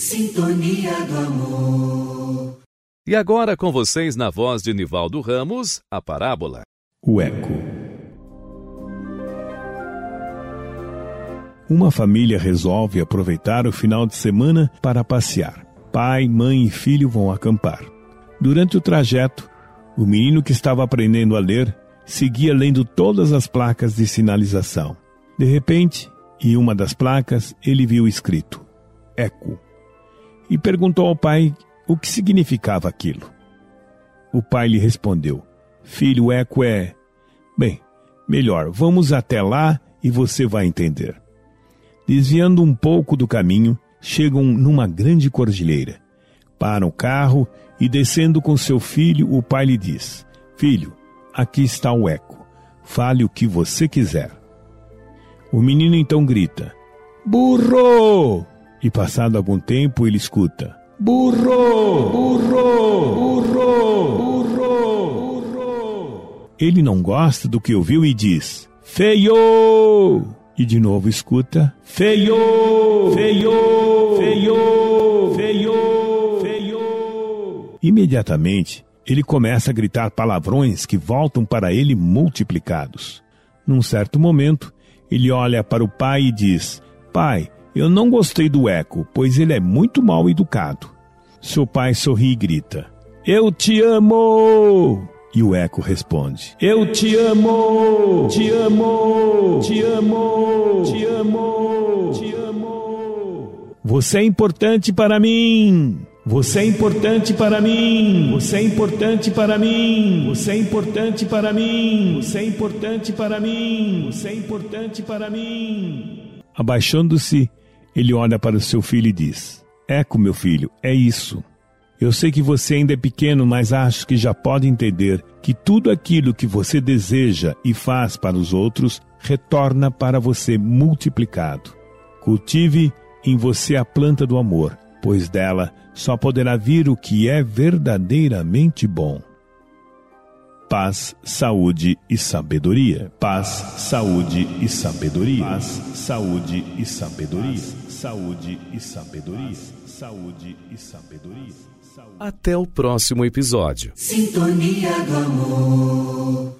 Sintonia do amor. E agora com vocês na voz de Nivaldo Ramos, a parábola. O eco. Uma família resolve aproveitar o final de semana para passear. Pai, mãe e filho vão acampar. Durante o trajeto, o menino que estava aprendendo a ler seguia lendo todas as placas de sinalização. De repente, em uma das placas, ele viu escrito Eco e perguntou ao pai o que significava aquilo. O pai lhe respondeu: Filho, eco é. Bem, melhor, vamos até lá e você vai entender. Desviando um pouco do caminho, chegam numa grande cordilheira. Param o carro e, descendo com seu filho, o pai lhe diz: Filho, aqui está o eco. Fale o que você quiser. O menino então grita: Burro! E passado algum tempo ele escuta: Burro! Burro! Burro! Burro! Burro! Ele não gosta do que ouviu e diz: Feio! E de novo escuta: Feio! Feio! Feio! Feio! Feio! Imediatamente ele começa a gritar palavrões que voltam para ele multiplicados. Num certo momento, ele olha para o pai e diz: Pai, eu não gostei do Eco, pois ele é muito mal educado. Seu pai sorri e grita: Eu te amo! E o Eco responde: Eu te amo! Te amo! Te amo! Te amo! Te amo! Você é importante para mim! Você é importante para mim! Você é importante para mim! Você é importante para mim! Você é importante para mim! Você é importante para mim! Abaixando-se, ele olha para o seu filho e diz: Eco, meu filho, é isso. Eu sei que você ainda é pequeno, mas acho que já pode entender que tudo aquilo que você deseja e faz para os outros retorna para você multiplicado. Cultive em você a planta do amor, pois dela só poderá vir o que é verdadeiramente bom paz, saúde e sabedoria. Paz, saúde e sabedoria. Paz, saúde e sabedoria. Saúde e sabedoria. Saúde e sabedoria. Até o próximo episódio. Sintonia do amor.